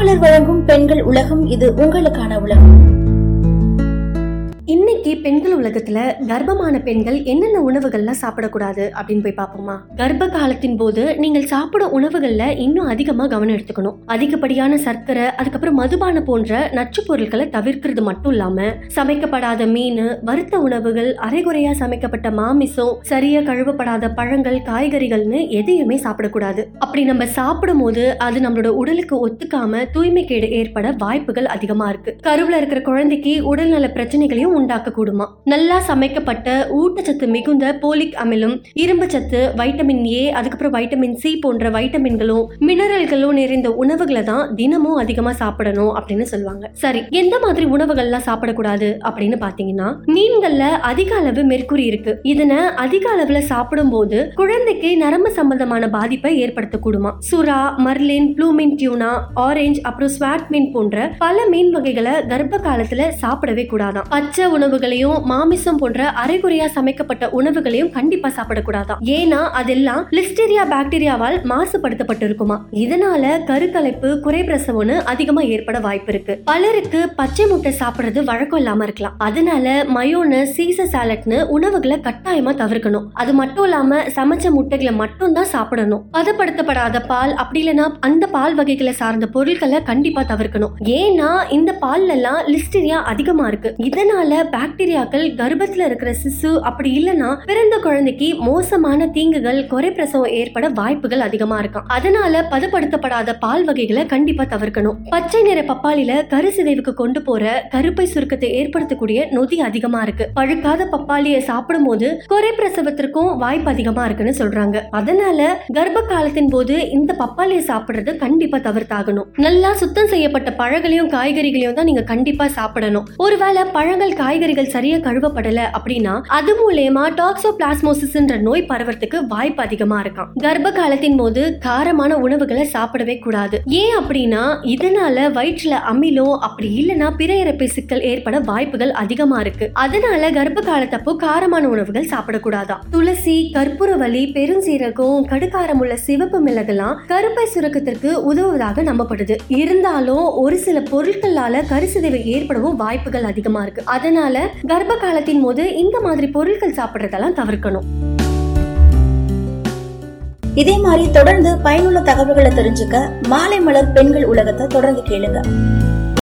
மாலைமலர் வழங்கும் பெண்கள் உலகம் இது உங்களுக்கான உலகம். இன்னைக்கு பெண்கள் உலகத்துல கர்ப்பமான பெண்கள் என்னென்ன உணவுகள்லாம் சாப்பிடக்கூடாது அப்படின்னு போய் பார்ப்போமா? கர்ப்ப காலத்தின் போது நீங்கள் சாப்பிட உணவுகள்ல இன்னும் அதிகமா கவனம் எடுத்துக்கணும். அதிகப்படியான சர்க்கரை அதுக்கப்புறம் மதுபான போன்ற நச்சு பொருட்களை தவிர்க்கிறது மட்டும் இல்லாம சமைக்கப்படாத மீன் வறுத்த உணவுகள் அரைகுறையா சமைக்கப்பட்ட மாமிசம் சரியா கழுவப்படாத பழங்கள் காய்கறிகள்னு எதையுமே சாப்பிடக்கூடாது. அப்படி நம்ம சாப்பிடும் போது அது நம்மளோட உடலுக்கு ஒத்துக்காம தூய்மைக்கேடு ஏற்பட வாய்ப்புகள் அதிகமா இருக்கு. கருவுல இருக்கிற குழந்தைக்கு உடல்நல பிரச்சனைகளையும் உண்டாக்க கூடுமா? நல்லா சமைக்கப்பட்ட ஊட்டச்சத்து மிகுந்த போலிக் அமிலம் இரும்பு சத்து வைட்டமின் ஏ அதுக்கப்புறம் வைட்டமின் சி போன்ற வைட்டமின்களும் மினரல்களும் நிறைந்த உணவுகளை தான் தினமும் அதிகமா சாப்பிடணும் அப்படின்னு சொல்லுவாங்க. சரி எந்த மாதிரி உணவுகள்லாம் சாப்பிடக்கூடாது அப்படின்னு பாத்தீங்கன்னா மீன்கள்ல அதிக அளவு மெர்க்குரி இருக்கு. இதனை அதிக அளவுல சாப்பிடும் போது குழந்தைக்கு நரம்பு சம்பந்தமான பாதிப்பை ஏற்படுத்தக்கூடுமா? சுறா மர்லின் ப்ளூமின் டியூனா ஆரஞ்சு அப்புறம் ஸ்வாட் மீன் போன்ற பல மீன் வகைகளை கர்ப்ப காலத்துல சாப்பிடவே கூடாதான் பச்சை உணவு உணவுகளையும் மாமிசம் போன்ற அரைகுறையா சமைக்கப்பட்ட உணவுகளையும் கண்டிப்பா சாப்பிடக்கூடாதான். ஏன்னா அதெல்லாம் லிஸ்டீரியா பாக்டீரியாவால் மாசுபடுத்தப்பட்டிருக்குமா. இதனால கருக்கலைப்பு குறைப்பிரசவம்னு அதிகமா ஏற்பட வாய்ப்பு இருக்கு. பலருக்கு பச்சை முட்டை சாப்பிடுறது வழக்கம் இல்லாம இருக்கலாம். அதனால மயோனு சீச சாலட்னு உணவுகளை கட்டாயமா தவிர்க்கணும். அது மட்டும் இல்லாம சமைச்ச முட்டைகளை மட்டும் தான் சாப்பிடணும். பதப்படுத்தப்படாத பால் அப்படி இல்லைன்னா அந்த பால் வகைகளை சார்ந்த பொருட்களை கண்டிப்பா தவிர்க்கணும். ஏன்னா இந்த பால்ல எல்லாம் லிஸ்டீரியா அதிகமா இருக்கு. இதனால பாக்டீரியாக்கள் கர்ப்பத்துல இருக்கிற சிசு அப்படி இல்லைன்னா பிறந்த குழந்தைக்கு மோசமான தீங்குகள் குறைப்பிரசவம் ஏற்பட வாய்ப்புகள் அதிகமா இருக்கும். அதனால பதப்படுத்தப்படாத பால் வகைகளை கண்டிப்பா தவிர்க்கணும். பச்சை நிற பப்பாளில கருசிதைவுக்கு கொண்டு போற கருப்பை சுருக்கத்தை ஏற்படுத்தக்கூடிய நொதி அதிகமா இருக்கு. பழுக்காத பப்பாளிய சாப்பிடும் போது குறைப்பிரசவத்திற்கும் வாய்ப்பு அதிகமா இருக்குன்னு சொல்றாங்க. அதனால கர்ப்ப காலத்தின் போது இந்த பப்பாளியை சாப்பிடுறது கண்டிப்பா தவிர்த்தாகணும். நல்லா சுத்தம் செய்யப்பட்ட பழங்களையும் காய்கறிகளையும் தான் நீங்க கண்டிப்பா சாப்பிடணும். ஒருவேளை பழங்கள் காய்கறிகள் சரியா கழுவப்படல அப்படின்னா அது மூலயமா டாக்ஸோ பிளாஸ்மோசிஸ்ன்ற நோய் பரவறதுக்கு வாய்ப்பு அதிகமா இருக்கும். கர்ப்ப காலத்தின் போது காரமான உணவுகளை சாப்பிடவே கூடாது. ஏன் அப்படின்னா இதனால வயிற்றுல அமிலம் அப்படி இல்லைன்னா பிற இறப்பை சிக்கல் ஏற்பட வாய்ப்புகள் அதிகமா இருக்கு. அதனால கர்ப்ப காலத்தப்போ காரமான உணவுகள் சாப்பிடக்கூடாதா துளசி கற்பூரவலி பெருஞ்சீரகம் கடுக்காரம் உள்ள சிவப்பு மிளகெல்லாம் கருப்பை சுரக்கத்திற்கு உதவுவதாக நம்பப்படுது. இருந்தாலும் ஒரு சில பொருட்களால கருசிதைவு ஏற்படவும் வாய்ப்புகள் அதிகமா இருக்கு. அதனால கர்ப்ப காலத்தின் போது இந்த மாதிரி பொருட்கள் சாப்பிடுறதெல்லாம் தவிர்க்கணும். இதே மாதிரி தொடர்ந்து பயனுள்ள தகவல்களை தெரிஞ்சுக்க மாலை மலர் பெண்கள் உலகத்தை தொடர்ந்து கேளுங்க.